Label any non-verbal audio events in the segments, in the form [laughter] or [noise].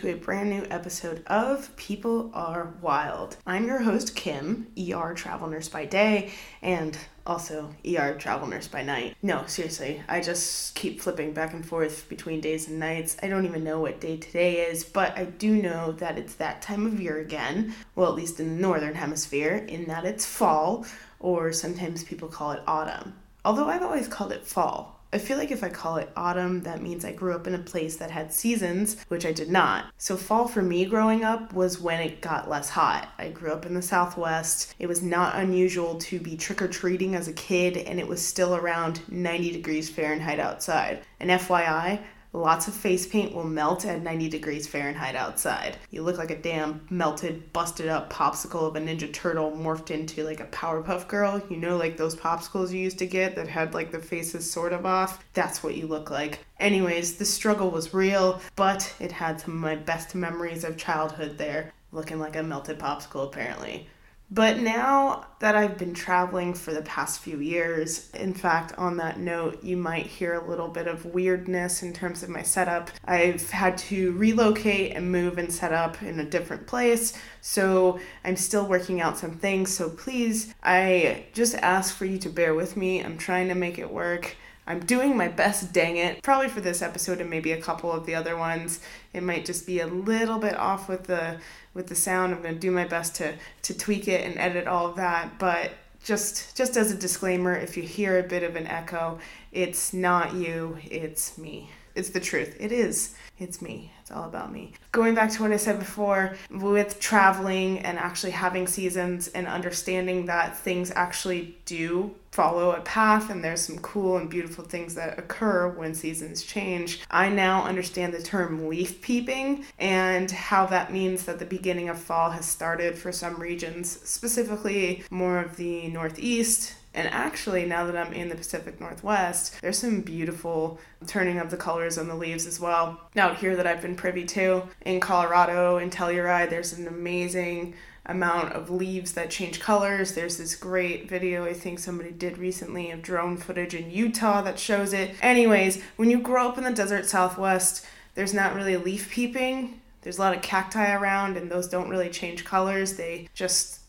To a brand new episode of People Are Wild. I'm your host, Kim, ER travel nurse by day, and also ER travel nurse by night. No, seriously, I just keep flipping back and forth between days and nights. I don't even know what day today is, but I do know that it's that time of year again. Well, at least in the northern hemisphere, in that it's fall, or sometimes people call it autumn. Although I've always called it fall. I feel like if I call it autumn, that means I grew up in a place that had seasons, which I did not. So, fall for me growing up was when it got less hot. I grew up in the Southwest. It was not unusual to be trick or treating as a kid, and it was still around 90 degrees Fahrenheit outside. And FYI, Lots of face paint will melt at 90 degrees Fahrenheit outside. You look like a damn melted, busted up popsicle of a Ninja Turtle morphed into like a Powerpuff Girl. You know, like those popsicles you used to get that had like the faces sort of off? That's what you look like. Anyways, the struggle was real, but it had some of my best memories of childhood there, looking like a melted popsicle apparently. But now that I've been traveling for the past few years, in fact, on that note, you might hear a little bit of weirdness in terms of my setup. I've had to relocate and move and set up in a different place, so I'm still working out some things. So please, I just ask for you to bear with me. I'm trying to make it work. I'm doing my best, dang it. Probably for this episode and maybe a couple of the other ones. It might just be a little bit off with the with the sound. I'm going to do my best to to tweak it and edit all of that, but just just as a disclaimer, if you hear a bit of an echo, it's not you, it's me. It's the truth. It is. It's me. It's all about me. Going back to what I said before, with traveling and actually having seasons and understanding that things actually do follow a path and there's some cool and beautiful things that occur when seasons change, I now understand the term leaf peeping and how that means that the beginning of fall has started for some regions, specifically more of the Northeast and actually, now that I'm in the Pacific Northwest, there's some beautiful turning of the colors on the leaves as well. Out here that I've been privy to in Colorado in Telluride, there's an amazing amount of leaves that change colors. There's this great video I think somebody did recently of drone footage in Utah that shows it. Anyways, when you grow up in the desert Southwest, there's not really leaf peeping. There's a lot of cacti around, and those don't really change colors. They just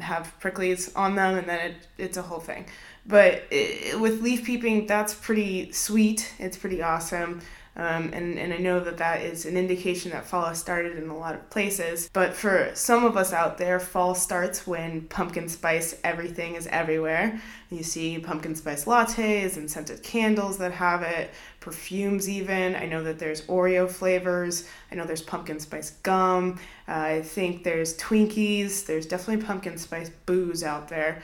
have pricklies on them and then it, it's a whole thing but it, with leaf peeping that's pretty sweet it's pretty awesome um, and, and I know that that is an indication that fall has started in a lot of places. But for some of us out there, fall starts when pumpkin spice everything is everywhere. You see pumpkin spice lattes and scented candles that have it, perfumes even. I know that there's Oreo flavors. I know there's pumpkin spice gum. Uh, I think there's Twinkies. There's definitely pumpkin spice booze out there.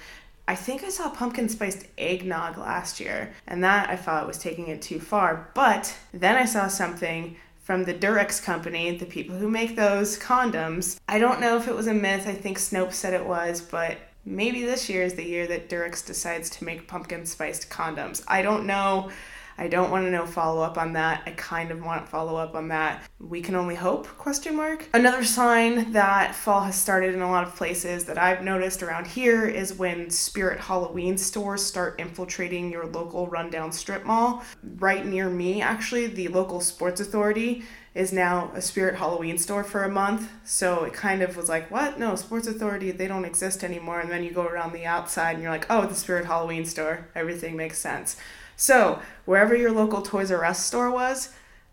I think I saw pumpkin spiced eggnog last year, and that I thought was taking it too far. But then I saw something from the Durex company, the people who make those condoms. I don't know if it was a myth, I think Snopes said it was, but maybe this year is the year that Durex decides to make pumpkin spiced condoms. I don't know. I don't want to know follow up on that. I kind of want follow up on that. We can only hope? Question mark. Another sign that fall has started in a lot of places that I've noticed around here is when spirit Halloween stores start infiltrating your local rundown strip mall. Right near me, actually, the local sports authority is now a Spirit Halloween store for a month. So it kind of was like, what? No, Sports Authority, they don't exist anymore. And then you go around the outside and you're like, oh, the Spirit Halloween store. Everything makes sense. So, wherever your local Toys R Us store was,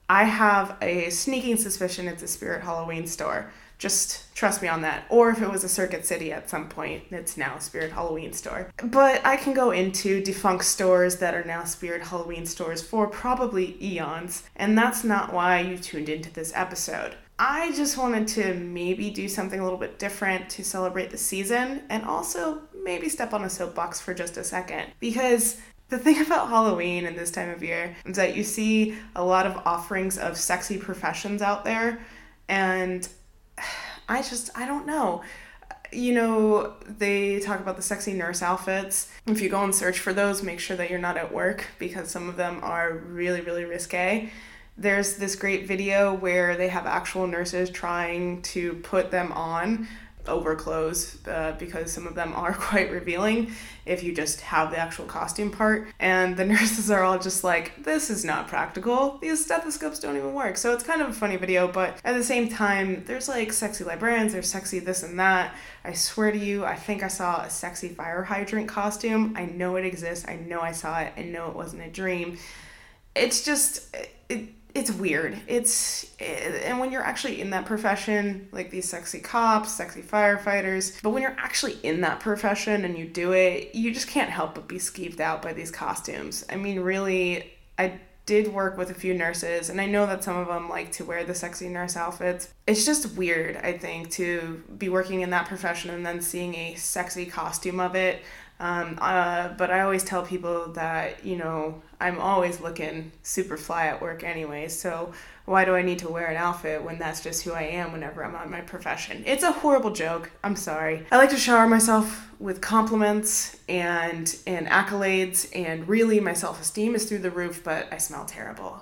I have a sneaking suspicion it's a Spirit Halloween store. Just trust me on that. Or if it was a Circuit City at some point, it's now a Spirit Halloween store. But I can go into defunct stores that are now Spirit Halloween stores for probably eons, and that's not why you tuned into this episode. I just wanted to maybe do something a little bit different to celebrate the season and also maybe step on a soapbox for just a second because the thing [laughs] about Halloween and this time of year is that you see a lot of offerings of sexy professions out there, and [sighs] I just, I don't know. You know, they talk about the sexy nurse outfits. If you go and search for those, make sure that you're not at work because some of them are really, really risque. There's this great video where they have actual nurses trying to put them on overclothes uh, because some of them are [laughs] quite revealing if you just have the actual costume part. And the [laughs] nurses are all just like, this is not practical. These stethoscopes don't even work. So it's kind of a funny video, but at the same time, there's like sexy librarians, there's sexy this and that. I swear to you, I think I saw a sexy fire hydrant costume. I know it exists. I know I saw it. I know it wasn't a dream. It's just. It, it's weird. It's eh, and when you're actually in that profession, like these sexy cops, sexy firefighters, but when you're actually in that profession and you do it, you just can't help but be skeeved out by these costumes. I mean, really, I did work with a few nurses and I know that some of them like to wear the sexy nurse outfits. It's just weird, I think, to be working in that profession and then seeing a sexy costume of it. Um, uh, but I always tell people that, you know, I'm always looking super fly at work anyway, so why do I need to wear an outfit when that's just who I am whenever I'm on my profession? It's a horrible joke. I'm sorry. I like to shower myself with compliments and and accolades and really my self-esteem is through the roof, but I smell terrible.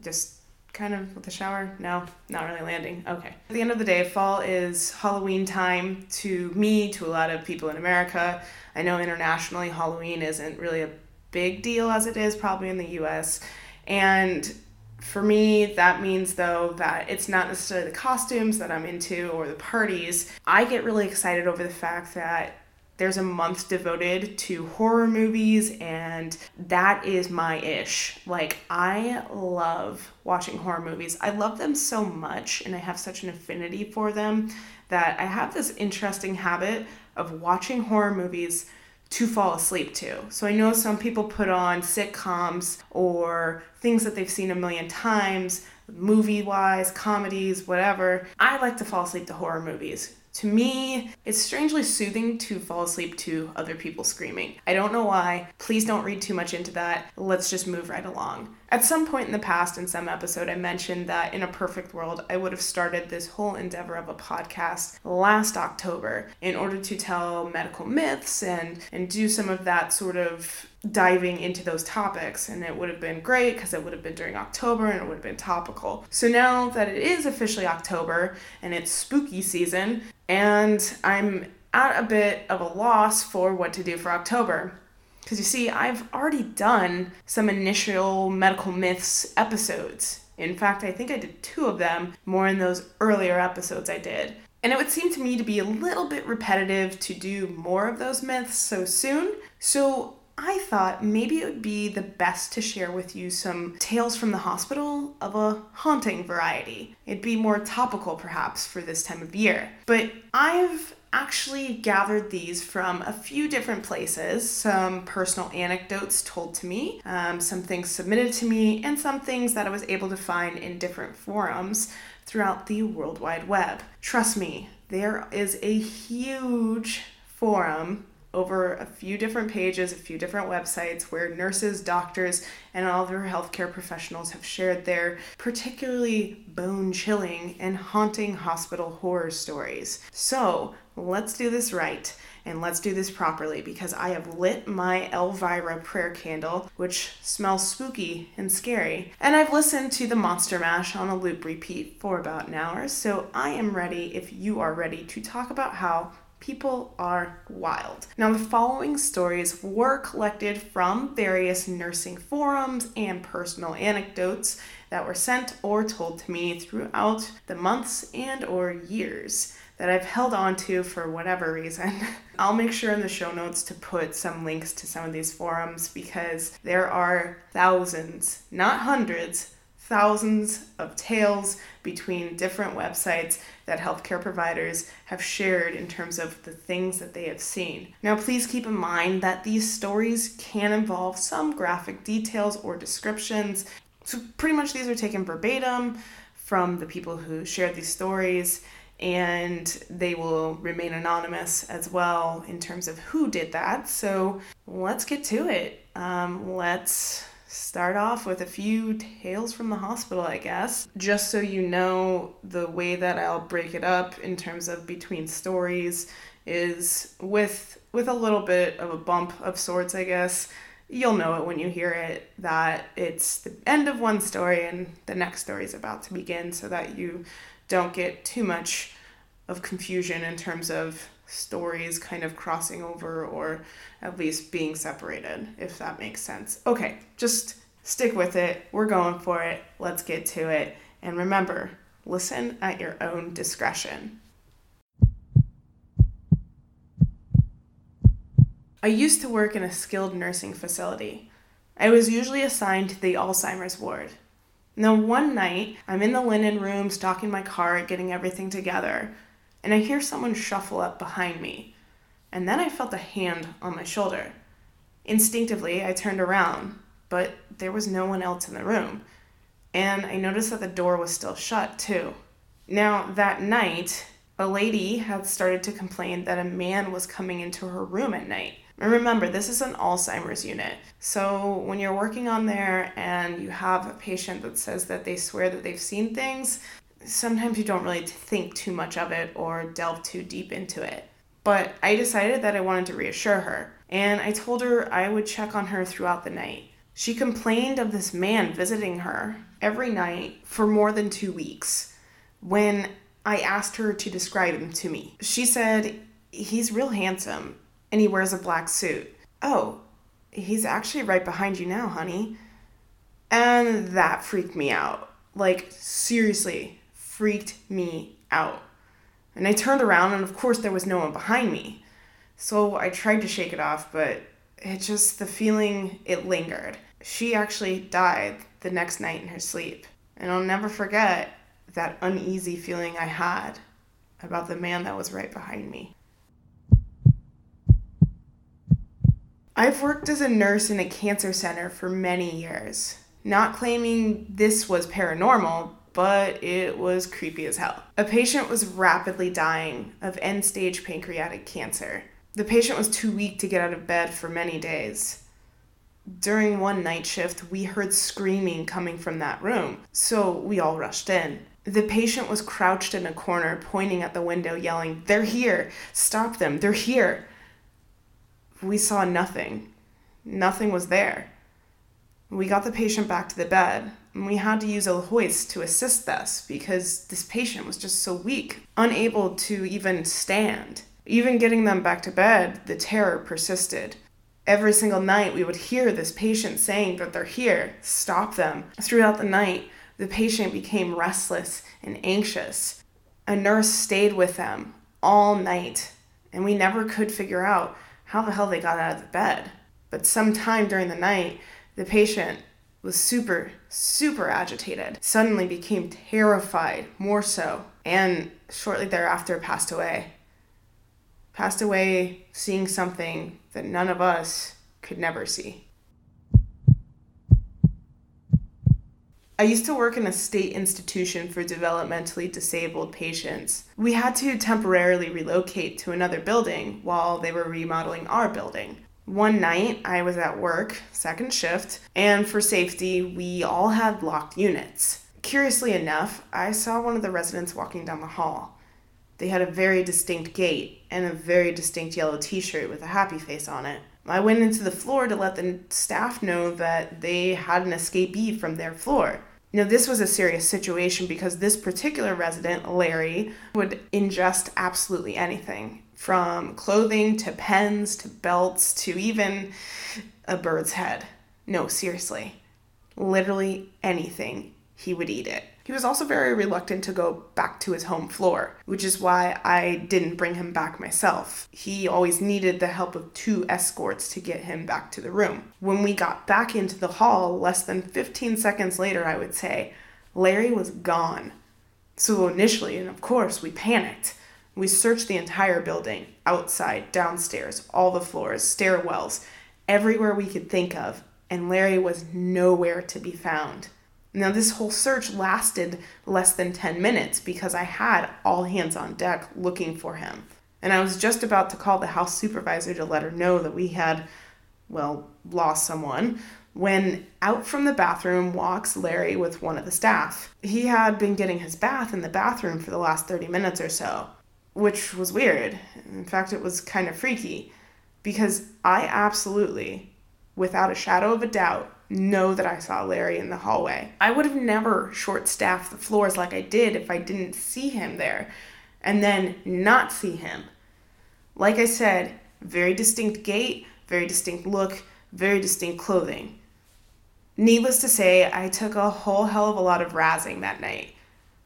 Just kind of with the shower? No, not really landing. Okay. At the end of the day, fall is Halloween time to me, to a lot of people in America. I know internationally Halloween isn't really a big deal as it is probably in the US. And for me, that means though that it's not necessarily the costumes that I'm into or the parties. I get really excited over the fact that there's a month devoted to horror movies, and that is my ish. Like, I love watching horror movies. I love them so much, and I have such an affinity for them that I have this interesting habit of watching horror movies to fall asleep to. So I know some people put on sitcoms or things that they've seen a million times, movie wise, comedies, whatever. I like to fall asleep to horror movies to me, it's strangely soothing to fall asleep to other people screaming. I don't know why. Please don't read too much into that. Let's just move right along. At some point in the past, in some episode, I mentioned that in a perfect world, I would have started this whole endeavor of a podcast last October in order to tell medical myths and, and do some of that sort of diving into those topics. And it would have been great because it would have been during October and it would have been topical. So now that it is officially October and it's spooky season, and I'm at a bit of a loss for what to do for October. Because you see, I've already done some initial medical myths episodes. In fact, I think I did two of them more in those earlier episodes I did. And it would seem to me to be a little bit repetitive to do more of those myths so soon. So I thought maybe it would be the best to share with you some tales from the hospital of a haunting variety. It'd be more topical perhaps for this time of year. But I've actually gathered these from a few different places some personal anecdotes told to me, um, some things submitted to me, and some things that I was able to find in different forums throughout the World Wide Web. Trust me, there is a huge forum over a few different pages, a few different websites where nurses, doctors, and all their healthcare professionals have shared their particularly bone chilling and haunting hospital horror stories. So let's do this right and let's do this properly because I have lit my Elvira prayer candle, which smells spooky and scary, and I've listened to the Monster Mash on a loop repeat for about an hour. So I am ready if you are ready to talk about how People are wild. Now, the following stories were collected from various nursing forums and personal anecdotes that were sent or told to me throughout the months and or years that I've held on to for whatever reason. [laughs] I'll make sure in the show notes to put some links to some of these forums because there are thousands, not hundreds, thousands of tales between different websites that healthcare providers have shared in terms of the things that they have seen. Now, please keep in mind that these stories can involve some graphic details or descriptions. So, pretty much, these are taken verbatim from the people who shared these stories, and they will remain anonymous as well in terms of who did that. So, let's get to it. Um, let's start off with a few tales from the hospital, I guess. Just so you know, the way that I'll break it up in terms of between stories is with with a little bit of a bump of sorts, I guess. You'll know it when you hear it that it's the end of one story and the next story is about to begin so that you don't get too much of confusion in terms of stories kind of crossing over or at least being separated, if that makes sense. Okay, just stick with it. We're going for it. Let's get to it. And remember, listen at your own discretion. I used to work in a skilled nursing facility. I was usually assigned to the Alzheimer's ward. Now, one night, I'm in the linen room, stocking my cart, getting everything together, and I hear someone shuffle up behind me. And then I felt a hand on my shoulder. Instinctively, I turned around, but there was no one else in the room. And I noticed that the door was still shut, too. Now, that night, a lady had started to complain that a man was coming into her room at night. And remember, this is an Alzheimer's unit. So when you're working on there and you have a patient that says that they swear that they've seen things, sometimes you don't really think too much of it or delve too deep into it. But I decided that I wanted to reassure her, and I told her I would check on her throughout the night. She complained of this man visiting her every night for more than two weeks. When I asked her to describe him to me, she said, He's real handsome and he wears a black suit. Oh, he's actually right behind you now, honey. And that freaked me out. Like, seriously, freaked me out. And I turned around, and of course, there was no one behind me. So I tried to shake it off, but it just, the feeling, it lingered. She actually died the next night in her sleep. And I'll never forget that uneasy feeling I had about the man that was right behind me. I've worked as a nurse in a cancer center for many years. Not claiming this was paranormal, but it was creepy as hell. A patient was rapidly dying of end stage pancreatic cancer. The patient was too weak to get out of bed for many days. During one night shift, we heard screaming coming from that room, so we all rushed in. The patient was crouched in a corner, pointing at the window, yelling, They're here! Stop them! They're here! we saw nothing. Nothing was there. We got the patient back to the bed, and we had to use a hoist to assist us because this patient was just so weak, unable to even stand. Even getting them back to bed, the terror persisted. Every single night, we would hear this patient saying that they're here, stop them. Throughout the night, the patient became restless and anxious. A nurse stayed with them all night, and we never could figure out how the hell they got out of the bed. But sometime during the night, the patient was super, super agitated, suddenly became terrified, more so, and shortly thereafter passed away. Passed away seeing something that none of us could never see. I used to work in a state institution for developmentally disabled patients. We had to temporarily relocate to another building while they were remodeling our building. One night, I was at work, second shift, and for safety, we all had locked units. Curiously enough, I saw one of the residents walking down the hall. They had a very distinct gait and a very distinct yellow t shirt with a happy face on it. I went into the floor to let the staff know that they had an escapee from their floor. Now, this was a serious situation because this particular resident, Larry, would ingest absolutely anything from clothing to pens to belts to even a bird's head. No, seriously. Literally anything, he would eat it. He was also very reluctant to go back to his home floor, which is why I didn't bring him back myself. He always needed the help of two escorts to get him back to the room. When we got back into the hall, less than 15 seconds later, I would say, Larry was gone. So initially, and of course, we panicked. We searched the entire building, outside, downstairs, all the floors, stairwells, everywhere we could think of, and Larry was nowhere to be found. Now, this whole search lasted less than 10 minutes because I had all hands on deck looking for him. And I was just about to call the house supervisor to let her know that we had, well, lost someone when out from the bathroom walks Larry with one of the staff. He had been getting his bath in the bathroom for the last 30 minutes or so, which was weird. In fact, it was kind of freaky because I absolutely, without a shadow of a doubt, know that I saw Larry in the hallway. I would have never short staffed the floors like I did if I didn't see him there. and then not see him. Like I said, very distinct gait, very distinct look, very distinct clothing. Needless to say, I took a whole hell of a lot of razzing that night.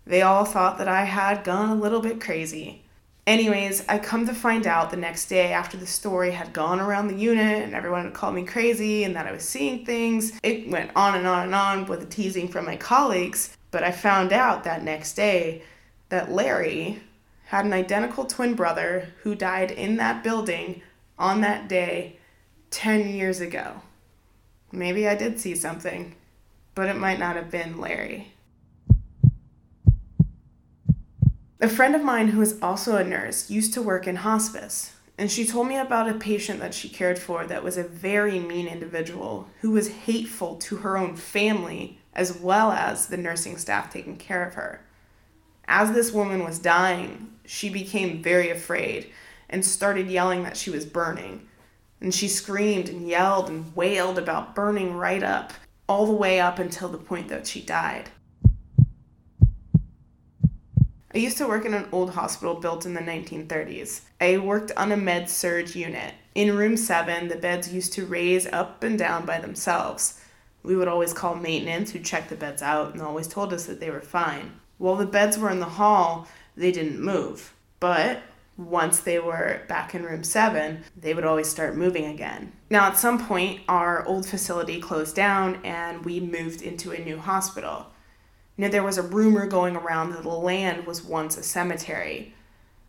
They all thought that I had gone a little bit crazy. Anyways, I come to find out the next day after the story had gone around the unit and everyone had called me crazy and that I was seeing things. It went on and on and on with the teasing from my colleagues, but I found out that next day that Larry had an identical twin brother who died in that building on that day 10 years ago. Maybe I did see something, but it might not have been Larry. A friend of mine who is also a nurse used to work in hospice, and she told me about a patient that she cared for that was a very mean individual who was hateful to her own family as well as the nursing staff taking care of her. As this woman was dying, she became very afraid and started yelling that she was burning. And she screamed and yelled and wailed about burning right up, all the way up until the point that she died. I used to work in an old hospital built in the 1930s. I worked on a med surg unit. In room 7, the beds used to raise up and down by themselves. We would always call maintenance who checked the beds out and always told us that they were fine. While the beds were in the hall, they didn't move. But once they were back in room 7, they would always start moving again. Now, at some point, our old facility closed down and we moved into a new hospital. You know, there was a rumor going around that the land was once a cemetery.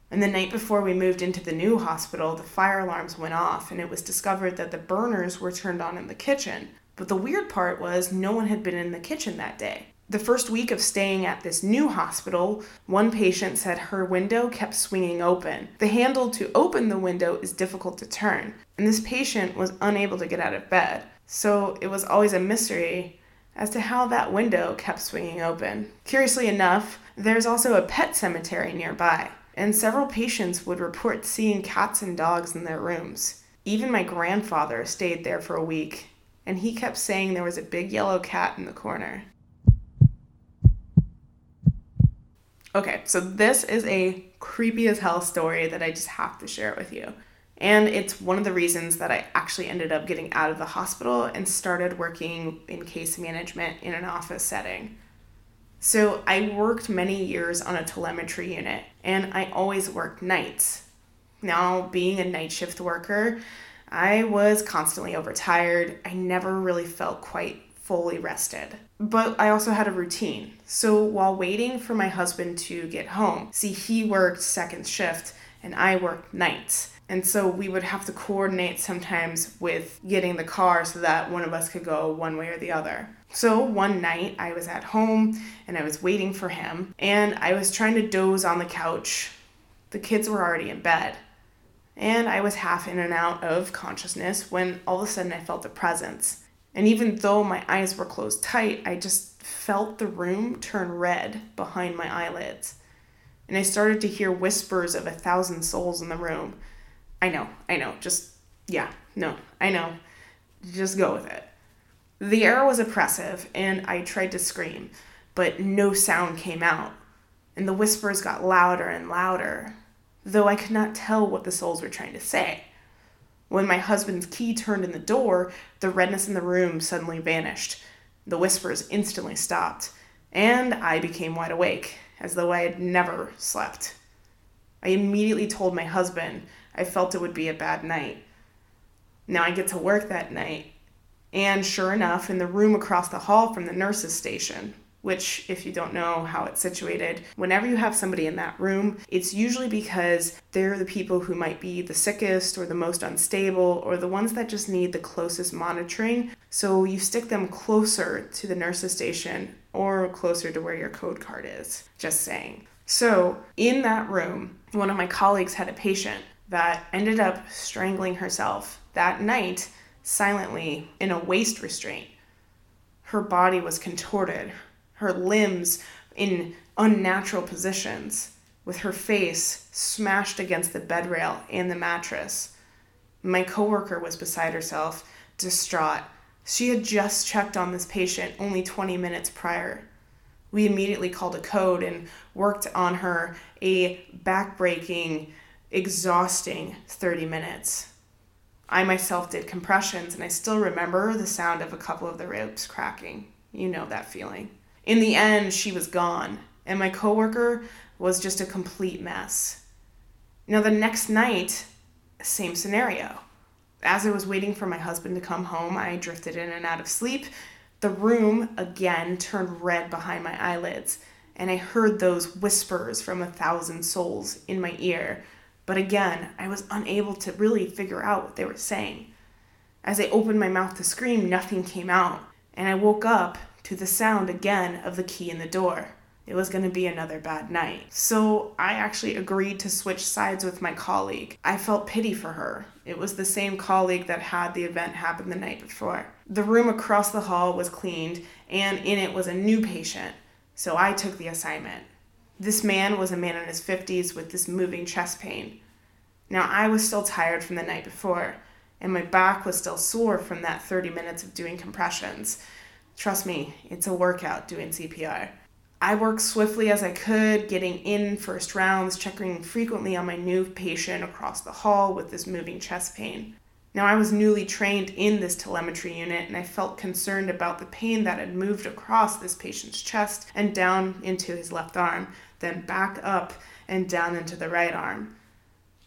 And the night before we moved into the new hospital, the fire alarms went off, and it was discovered that the burners were turned on in the kitchen. But the weird part was no one had been in the kitchen that day. The first week of staying at this new hospital, one patient said her window kept swinging open. The handle to open the window is difficult to turn, and this patient was unable to get out of bed. So it was always a mystery as to how that window kept swinging open. Curiously enough, there's also a pet cemetery nearby, and several patients would report seeing cats and dogs in their rooms. Even my grandfather stayed there for a week, and he kept saying there was a big yellow cat in the corner. Okay, so this is a creepy as hell story that I just have to share with you. And it's one of the reasons that I actually ended up getting out of the hospital and started working in case management in an office setting. So I worked many years on a telemetry unit and I always worked nights. Now, being a night shift worker, I was constantly overtired. I never really felt quite fully rested. But I also had a routine. So while waiting for my husband to get home, see, he worked second shift and I worked nights. And so we would have to coordinate sometimes with getting the car so that one of us could go one way or the other. So one night I was at home and I was waiting for him and I was trying to doze on the couch. The kids were already in bed. And I was half in and out of consciousness when all of a sudden I felt a presence. And even though my eyes were closed tight, I just felt the room turn red behind my eyelids. And I started to hear whispers of a thousand souls in the room I know, I know. Just, yeah, no, I know. Just go with it. The air was oppressive, and I tried to scream, but no sound came out, and the whispers got louder and louder, though I could not tell what the souls were trying to say. When my husband's key turned in the door, the redness in the room suddenly vanished. The whispers instantly stopped, and I became wide awake, as though I had never slept. I immediately told my husband, I felt it would be a bad night. Now I get to work that night, and sure enough, in the room across the hall from the nurse's station, which, if you don't know how it's situated, whenever you have somebody in that room, it's usually because they're the people who might be the sickest or the most unstable or the ones that just need the closest monitoring. So you stick them closer to the nurse's station or closer to where your code cart is. Just saying. So, in that room, one of my colleagues had a patient that ended up strangling herself that night silently in a waist restraint. Her body was contorted, her limbs in unnatural positions, with her face smashed against the bed rail and the mattress. My coworker was beside herself, distraught. She had just checked on this patient only 20 minutes prior. We immediately called a code and worked on her a backbreaking, exhausting 30 minutes. I myself did compressions and I still remember the sound of a couple of the ribs cracking. You know that feeling. In the end, she was gone, and my coworker was just a complete mess. Now, the next night, same scenario. As I was waiting for my husband to come home, I drifted in and out of sleep. The room again turned red behind my eyelids, and I heard those whispers from a thousand souls in my ear. But again, I was unable to really figure out what they were saying. As I opened my mouth to scream, nothing came out, and I woke up to the sound again of the key in the door. It was going to be another bad night. So I actually agreed to switch sides with my colleague. I felt pity for her. It was the same colleague that had the event happen the night before. The room across the hall was cleaned, and in it was a new patient. So I took the assignment. This man was a man in his 50s with this moving chest pain. Now, I was still tired from the night before, and my back was still sore from that 30 minutes of doing compressions. Trust me, it's a workout doing CPR. I worked swiftly as I could, getting in first rounds, checking frequently on my new patient across the hall with this moving chest pain. Now, I was newly trained in this telemetry unit, and I felt concerned about the pain that had moved across this patient's chest and down into his left arm, then back up and down into the right arm.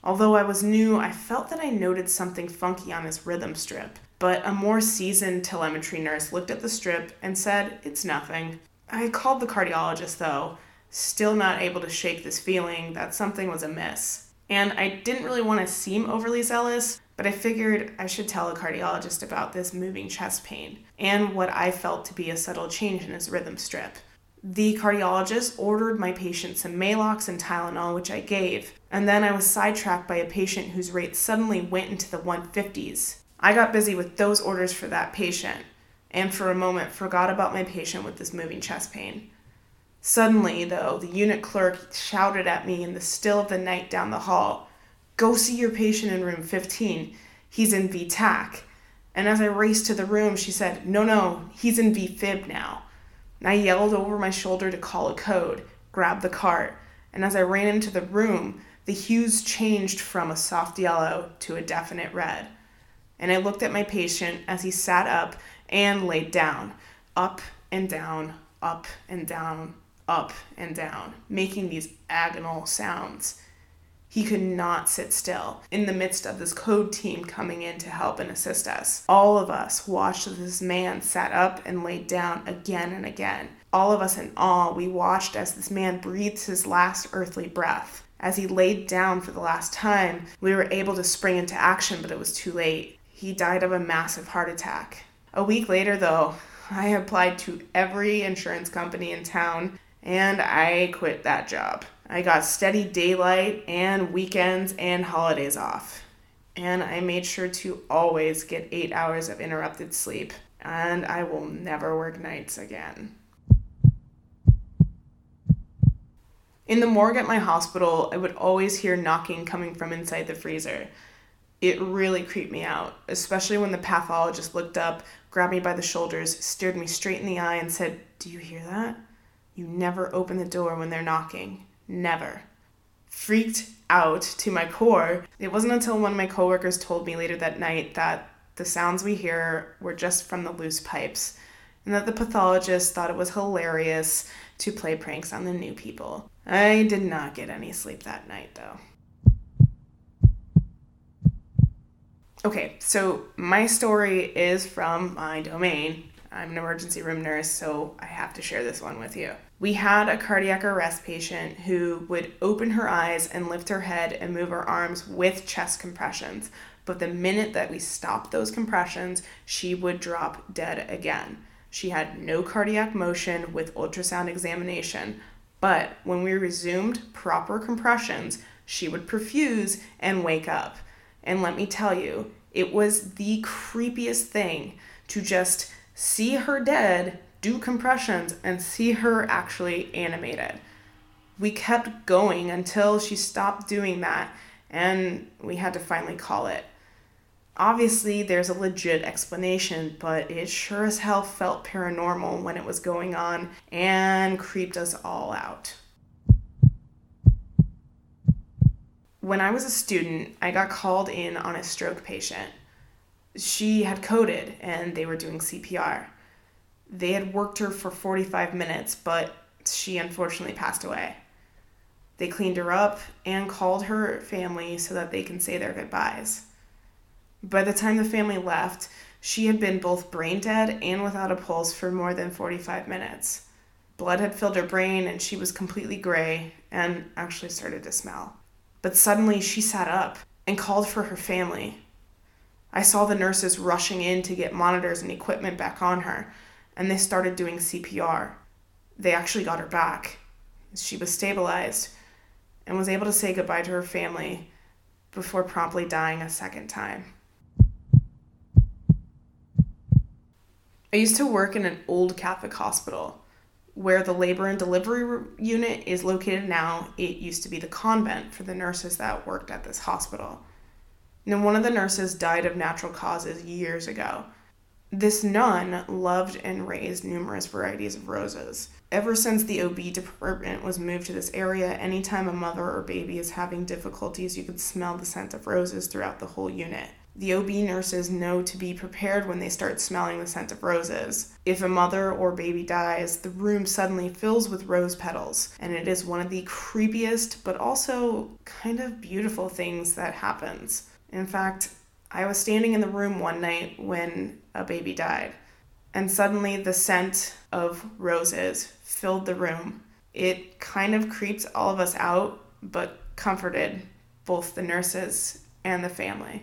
Although I was new, I felt that I noted something funky on his rhythm strip but a more seasoned telemetry nurse looked at the strip and said, It's nothing. I called the cardiologist though, still not able to shake this feeling that something was amiss. And I didn't really want to seem overly zealous, but I figured I should tell a cardiologist about this moving chest pain and what I felt to be a subtle change in his rhythm strip. The cardiologist ordered my patient some Maalox and Tylenol, which I gave, and then I was sidetracked by a patient whose rate suddenly went into the 150s. I got busy with those orders for that patient, and for a moment forgot about my patient with this moving chest pain. Suddenly, though, the unit clerk shouted at me in the still of the night down the hall Go see your patient in room 15. He's in VTach. And as I raced to the room, she said, No, no, he's in VFib now. And I yelled over my shoulder to call a code, grab the cart, and as I ran into the room, the hues changed from a soft yellow to a definite red and I looked at my patient as he sat up and laid down, up and down, up and down, up and down, making these agonal sounds. He could not sit still in the midst of this code team coming in to help and assist us. All of us watched as this man sat up and laid down again and again. All of us in awe, we watched as this man breathed his last earthly breath. As he laid down for the last time, we were able to spring into action, but it was too late. He died of a massive heart attack. A week later, though, I applied to every insurance company in town and I quit that job. I got steady daylight and weekends and holidays off. And I made sure to always get eight hours of interrupted sleep. And I will never work nights again. In the morgue at my hospital, I would always hear knocking coming from inside the freezer it really creeped me out, especially when the pathologist looked up, grabbed me by the shoulders, stared me straight in the eye, and said, Do you hear that? You never open the door when they're knocking. Never. Freaked out to my core, it wasn't until one of my coworkers told me later that night that the sounds we hear were just from the loose pipes, and that the pathologist thought it was hilarious to play pranks on the new people. I did not get any sleep that night, though. Okay, so my story is from my domain. I'm an emergency room nurse, so I have to share this one with you. We had a cardiac arrest patient who would open her eyes and lift her head and move her arms with chest compressions. But the minute that we stopped those compressions, she would drop dead again. She had no cardiac motion with ultrasound examination. But when we resumed proper compressions, she would perfuse and wake up. And let me tell you, it was the creepiest thing to just see her dead, do compressions, and see her actually animated. We kept going until she stopped doing that, and we had to finally call it. Obviously, there's a legit explanation, but it sure as hell felt paranormal when it was going on and creeped us all out. When I was a student, I got called in on a stroke patient. She had coded and they were doing CPR. They had worked her for 45 minutes, but she unfortunately passed away. They cleaned her up and called her family so that they can say their goodbyes. By the time the family left, she had been both brain dead and without a pulse for more than 45 minutes. Blood had filled her brain and she was completely gray and actually started to smell. But suddenly she sat up and called for her family. I saw the nurses rushing in to get monitors and equipment back on her, and they started doing CPR. They actually got her back. She was stabilized and was able to say goodbye to her family before promptly dying a second time. I used to work in an old Catholic hospital where the labor and delivery unit is located now. It used to be the convent for the nurses that worked at this hospital. Now, one of the nurses died of natural causes years ago. This nun loved and raised numerous varieties of roses. Ever since the OB department was moved to this area, anytime a mother or baby is having difficulties, you could smell the scent of roses throughout the whole unit. The OB nurses know to be prepared when they start smelling the scent of roses. If a mother or baby dies, the room suddenly fills with rose petals, and it is one of the creepiest but also kind of beautiful things that happens. In fact, I was standing in the room one night when a baby died, and suddenly the scent of roses filled the room. It kind of creeped all of us out, but comforted both the nurses and the family.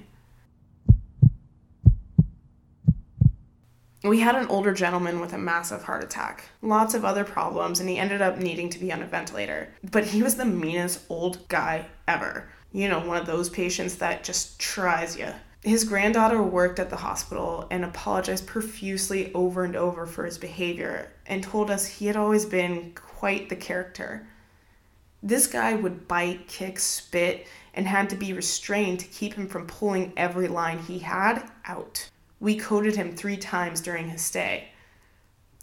We had an older gentleman with a massive heart attack, lots of other problems, and he ended up needing to be on a ventilator. But he was the meanest old guy ever. You know, one of those patients that just tries you. His granddaughter worked at the hospital and apologized profusely over and over for his behavior and told us he had always been quite the character. This guy would bite, kick, spit, and had to be restrained to keep him from pulling every line he had out. We coded him three times during his stay.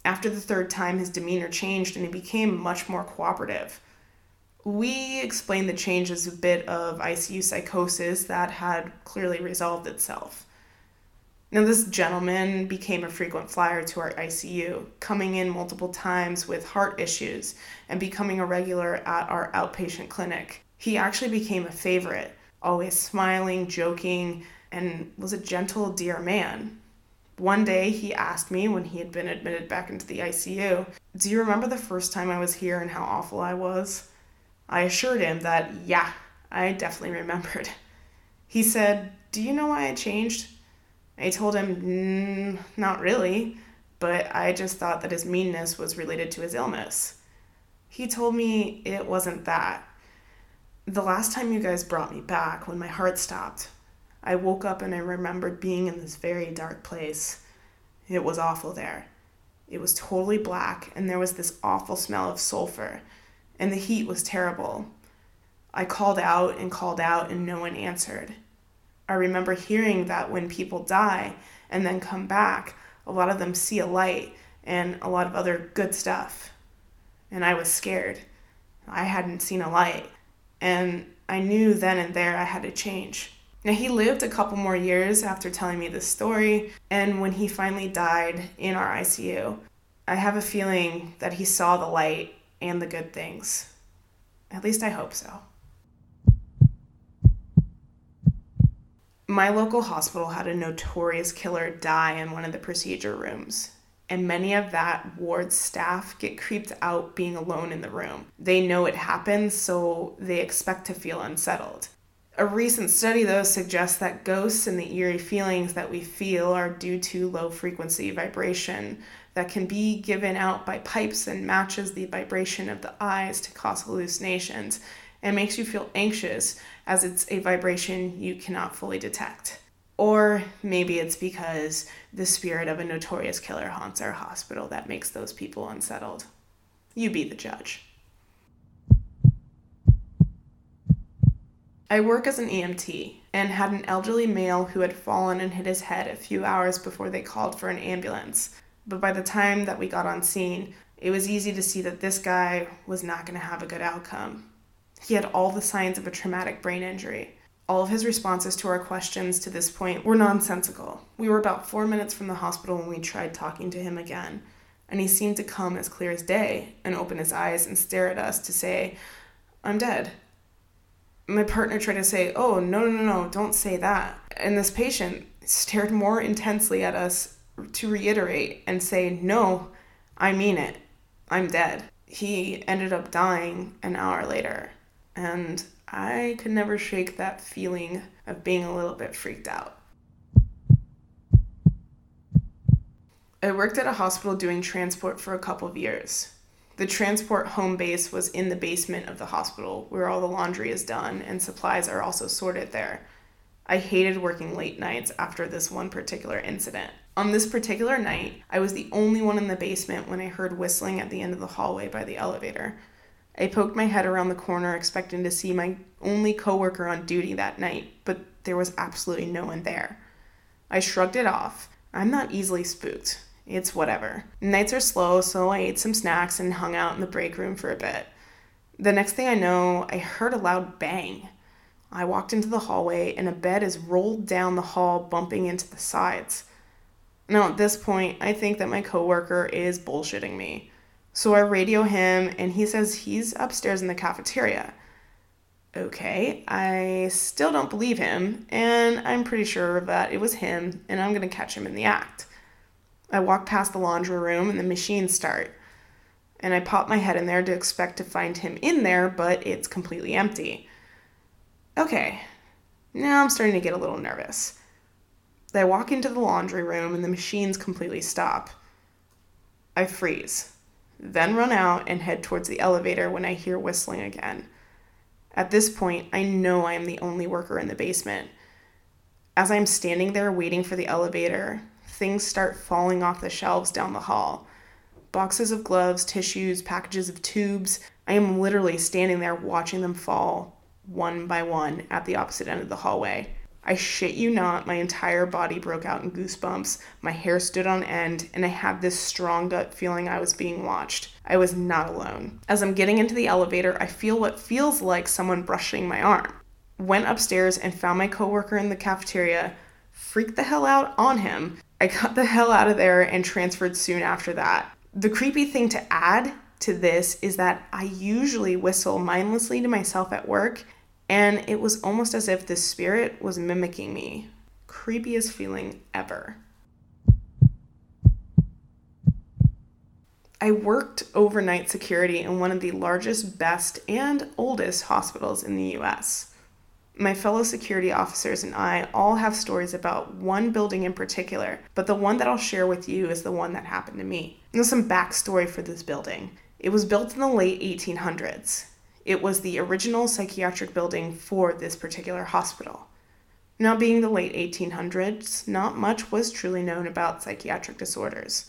After the third time, his demeanor changed and he became much more cooperative we explained the changes a bit of ICU psychosis that had clearly resolved itself. Now, this gentleman became a frequent flyer to our ICU, coming in multiple times with heart issues and becoming a regular at our outpatient clinic. He actually became a favorite, always smiling, joking, and was a gentle, dear man. One day he asked me when he had been admitted back into the ICU, Do you remember the first time I was here and how awful I was? I assured him that, yeah, I definitely remembered. [laughs] He said, Do you know why I changed? I told him, mm, Not really, but I just thought that his meanness was related to his illness. He told me it wasn't that. The last time you guys brought me back, when my heart stopped, I woke up and I remembered being in this very dark place. It was awful there. It was totally black, and there was this awful smell of sulfur and the heat was terrible. I called out and called out, and no one answered. I remember hearing that when people die and then come back, a lot of them see a light and a lot of other good stuff. And I was scared. I hadn't seen a light. And I knew then and there I had to change. Now, he lived a couple more years after telling me this story, and when he finally died in our ICU, I have a feeling that he saw the light and the good things. At least I hope so. My local hospital had a notorious killer die in one of the procedure rooms, and many of that ward staff get creeped out being alone in the room. They know it happens, so they expect to feel unsettled. A recent study, though, suggests that ghosts and the eerie feelings that we feel are due to low frequency vibration that can be given out by pipes and matches the vibration of the eyes to cause hallucinations and makes you feel anxious as it's a vibration you cannot fully detect. Or maybe it's because the spirit of a notorious killer haunts our hospital that makes those people unsettled. You be the judge. I work as an EMT and had an elderly male who had fallen and hit his head a few hours before they called for an ambulance. But by the time that we got on scene, it was easy to see that this guy was not going to have a good outcome. He had all the signs of a traumatic brain injury. All of his responses to our questions to this point were nonsensical. We were about four minutes from the hospital when we tried talking to him again, and he seemed to come as clear as day and open his eyes and stare at us to say, I'm dead. My partner tried to say, Oh, no, no, no, don't say that. And this patient stared more intensely at us to reiterate and say, No, I mean it. I'm dead. He ended up dying an hour later. And I could never shake that feeling of being a little bit freaked out. I worked at a hospital doing transport for a couple of years. The transport home base was in the basement of the hospital where all the laundry is done and supplies are also sorted there. I hated working late nights after this one particular incident. On this particular night, I was the only one in the basement when I heard whistling at the end of the hallway by the elevator. I poked my head around the corner expecting to see my only coworker on duty that night, but there was absolutely no one there. I shrugged it off. I'm not easily spooked. It's whatever. Nights are slow, so I ate some snacks and hung out in the break room for a bit. The next thing I know, I heard a loud bang. I walked into the hallway and a bed is rolled down the hall, bumping into the sides. Now, at this point, I think that my coworker is bullshitting me. So I radio him, and he says he's upstairs in the cafeteria. Okay, I still don't believe him, and I'm pretty sure that it was him, and I'm gonna catch him in the act. I walk past the laundry room, and the machines start. And I pop my head in there to expect to find him in there, but it's completely empty. Okay, now I'm starting to get a little nervous. I walk into the laundry room, and the machines completely stop. I freeze then run out and head towards the elevator when I hear whistling again. At this point, I know I am the only worker in the basement. As I'm standing there waiting for the elevator, things start falling off the shelves down the hall. Boxes of gloves, tissues, packages of tubes. I am literally standing there watching them fall one by one at the opposite end of the hallway. I shit you not, my entire body broke out in goosebumps, my hair stood on end, and I had this strong gut feeling I was being watched. I was not alone. As I'm getting into the elevator, I feel what feels like someone brushing my arm. Went upstairs and found my coworker in the cafeteria, freaked the hell out on him. I got the hell out of there and transferred soon after that. The creepy thing to add to this is that I usually whistle mindlessly to myself at work, and it was almost as if this spirit was mimicking me. Creepiest feeling ever. I worked overnight security in one of the largest, best, and oldest hospitals in the US. My fellow security officers and I all have stories about one building in particular, but the one that I'll share with you is the one that happened to me. There's some backstory for this building. It was built in the late 1800s. It was the original psychiatric building for this particular hospital. Now, being the late 1800s, not much was truly known about psychiatric disorders.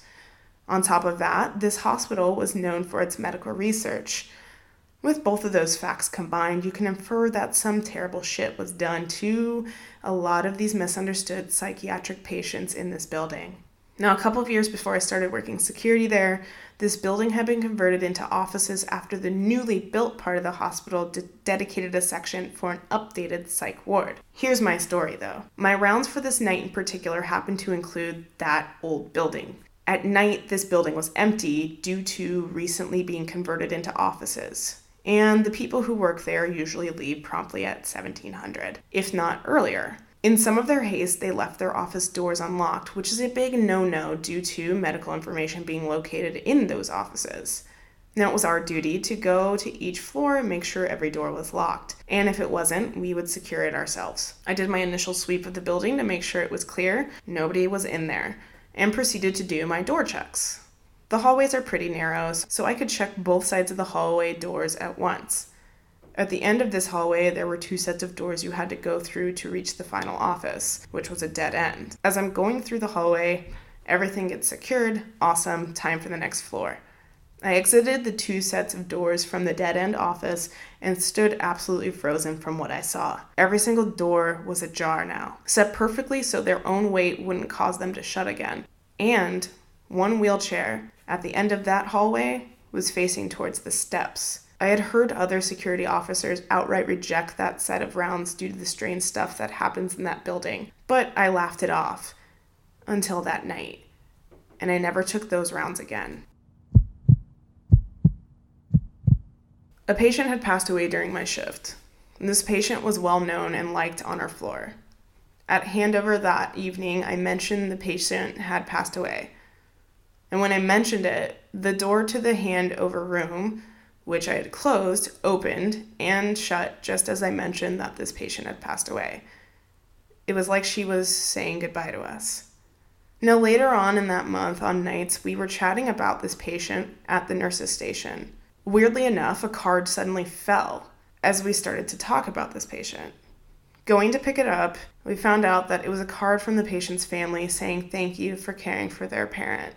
On top of that, this hospital was known for its medical research. With both of those facts combined, you can infer that some terrible shit was done to a lot of these misunderstood psychiatric patients in this building. Now, a couple of years before I started working security there, this building had been converted into offices after the newly built part of the hospital de- dedicated a section for an updated psych ward. Here's my story though. My rounds for this night in particular happened to include that old building. At night, this building was empty due to recently being converted into offices. And the people who work there usually leave promptly at 1700, if not earlier. In some of their haste, they left their office doors unlocked, which is a big no no due to medical information being located in those offices. Now, it was our duty to go to each floor and make sure every door was locked. And if it wasn't, we would secure it ourselves. I did my initial sweep of the building to make sure it was clear, nobody was in there, and proceeded to do my door checks. The hallways are pretty narrow, so I could check both sides of the hallway doors at once. At the end of this hallway, there were two sets of doors you had to go through to reach the final office, which was a dead end. As I'm going through the hallway, everything gets secured. Awesome, time for the next floor. I exited the two sets of doors from the dead end office and stood absolutely frozen from what I saw. Every single door was ajar now, set perfectly so their own weight wouldn't cause them to shut again. And one wheelchair at the end of that hallway was facing towards the steps. I had heard other security officers outright reject that set of rounds due to the strange stuff that happens in that building, but I laughed it off until that night, and I never took those rounds again. A patient had passed away during my shift. This patient was well known and liked on our floor. At handover that evening, I mentioned the patient had passed away. And when I mentioned it, the door to the handover room, which I had closed, opened and shut just as I mentioned that this patient had passed away. It was like she was saying goodbye to us. Now, later on in that month, on nights, we were chatting about this patient at the nurse's station. Weirdly enough, a card suddenly fell as we started to talk about this patient. Going to pick it up, we found out that it was a card from the patient's family saying thank you for caring for their parent.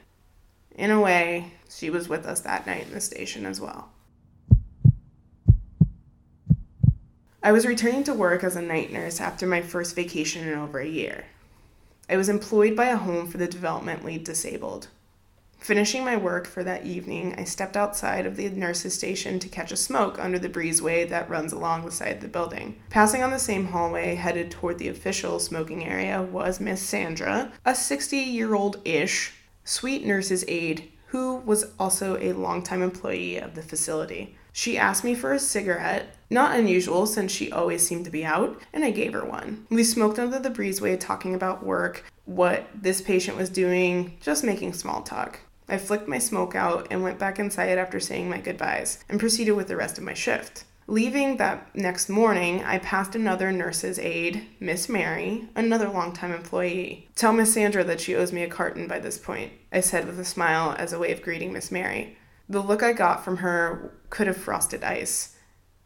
In a way, she was with us that night in the station as well. I was returning to work as a night nurse after my first vacation in over a year. I was employed by a home for the developmentally disabled. Finishing my work for that evening, I stepped outside of the nurse's station to catch a smoke under the breezeway that runs along the side of the building. Passing on the same hallway, headed toward the official smoking area, was Miss Sandra, a 60 year old ish sweet nurse's aide who was also a longtime employee of the facility. She asked me for a cigarette, not unusual since she always seemed to be out, and I gave her one. We smoked under the breezeway talking about work, what this patient was doing, just making small talk. I flicked my smoke out and went back inside after saying my goodbyes and proceeded with the rest of my shift. Leaving that next morning, I passed another nurse's aide, Miss Mary, another longtime employee. Tell Miss Sandra that she owes me a carton by this point, I said with a smile as a way of greeting Miss Mary. The look I got from her could have frosted ice.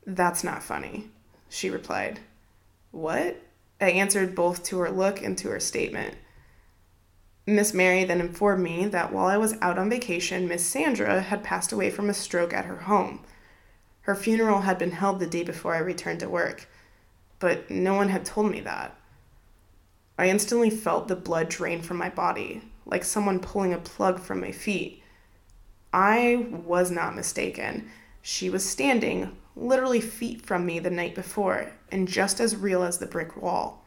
That's not funny, she replied. What? I answered both to her look and to her statement. Miss Mary then informed me that while I was out on vacation, Miss Sandra had passed away from a stroke at her home. Her funeral had been held the day before I returned to work, but no one had told me that. I instantly felt the blood drain from my body, like someone pulling a plug from my feet. I was not mistaken. She was standing literally feet from me the night before, and just as real as the brick wall.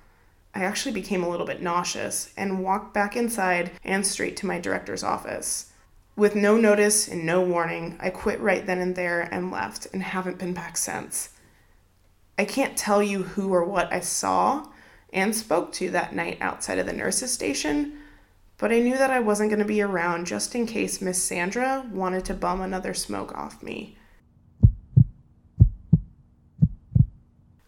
I actually became a little bit nauseous and walked back inside and straight to my director's office. With no notice and no warning, I quit right then and there and left and haven't been back since. I can't tell you who or what I saw and spoke to that night outside of the nurse's station, but I knew that I wasn't going to be around just in case Miss Sandra wanted to bum another smoke off me.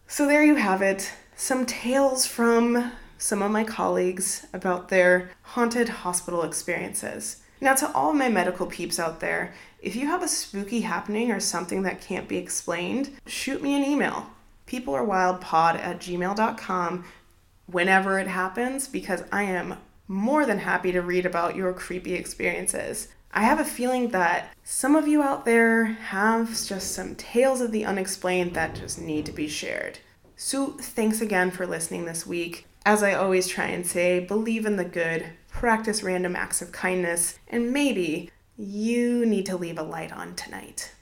So there you have it some tales from some of my colleagues about their haunted hospital experiences. Now, to all my medical peeps out there, if you have a spooky happening or something that can't be explained, shoot me an email. Peoplearewildpod at gmail.com whenever it happens because I am more than happy to read about your creepy experiences. I have a feeling that some of you out there have just some tales of the unexplained that just need to be shared. So, thanks again for listening this week. As I always try and say, believe in the good, practice random acts of kindness, and maybe you need to leave a light on tonight.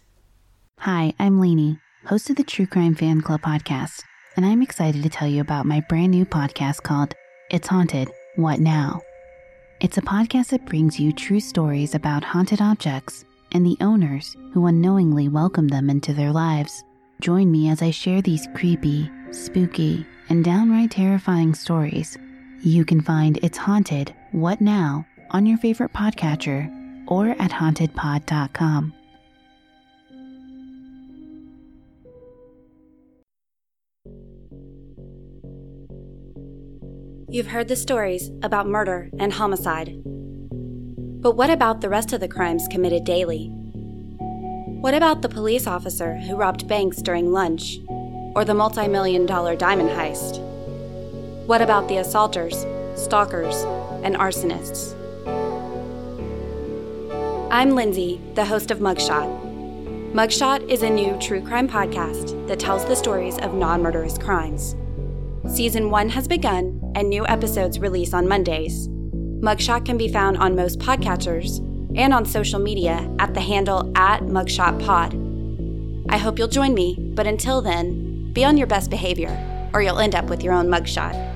Hi, I'm Lainey, host of the True Crime Fan Club podcast, and I'm excited to tell you about my brand new podcast called It's Haunted What Now? It's a podcast that brings you true stories about haunted objects and the owners who unknowingly welcome them into their lives. Join me as I share these creepy, spooky, and downright terrifying stories. You can find It's Haunted What Now on your favorite podcatcher or at hauntedpod.com. You've heard the stories about murder and homicide. But what about the rest of the crimes committed daily? What about the police officer who robbed banks during lunch or the multi million dollar diamond heist? What about the assaulters, stalkers, and arsonists? I'm Lindsay, the host of Mugshot. Mugshot is a new true crime podcast that tells the stories of non murderous crimes. Season 1 has begun, and new episodes release on Mondays. Mugshot can be found on most podcatchers and on social media at the handle at MugshotPod. I hope you'll join me, but until then, be on your best behavior, or you'll end up with your own mugshot.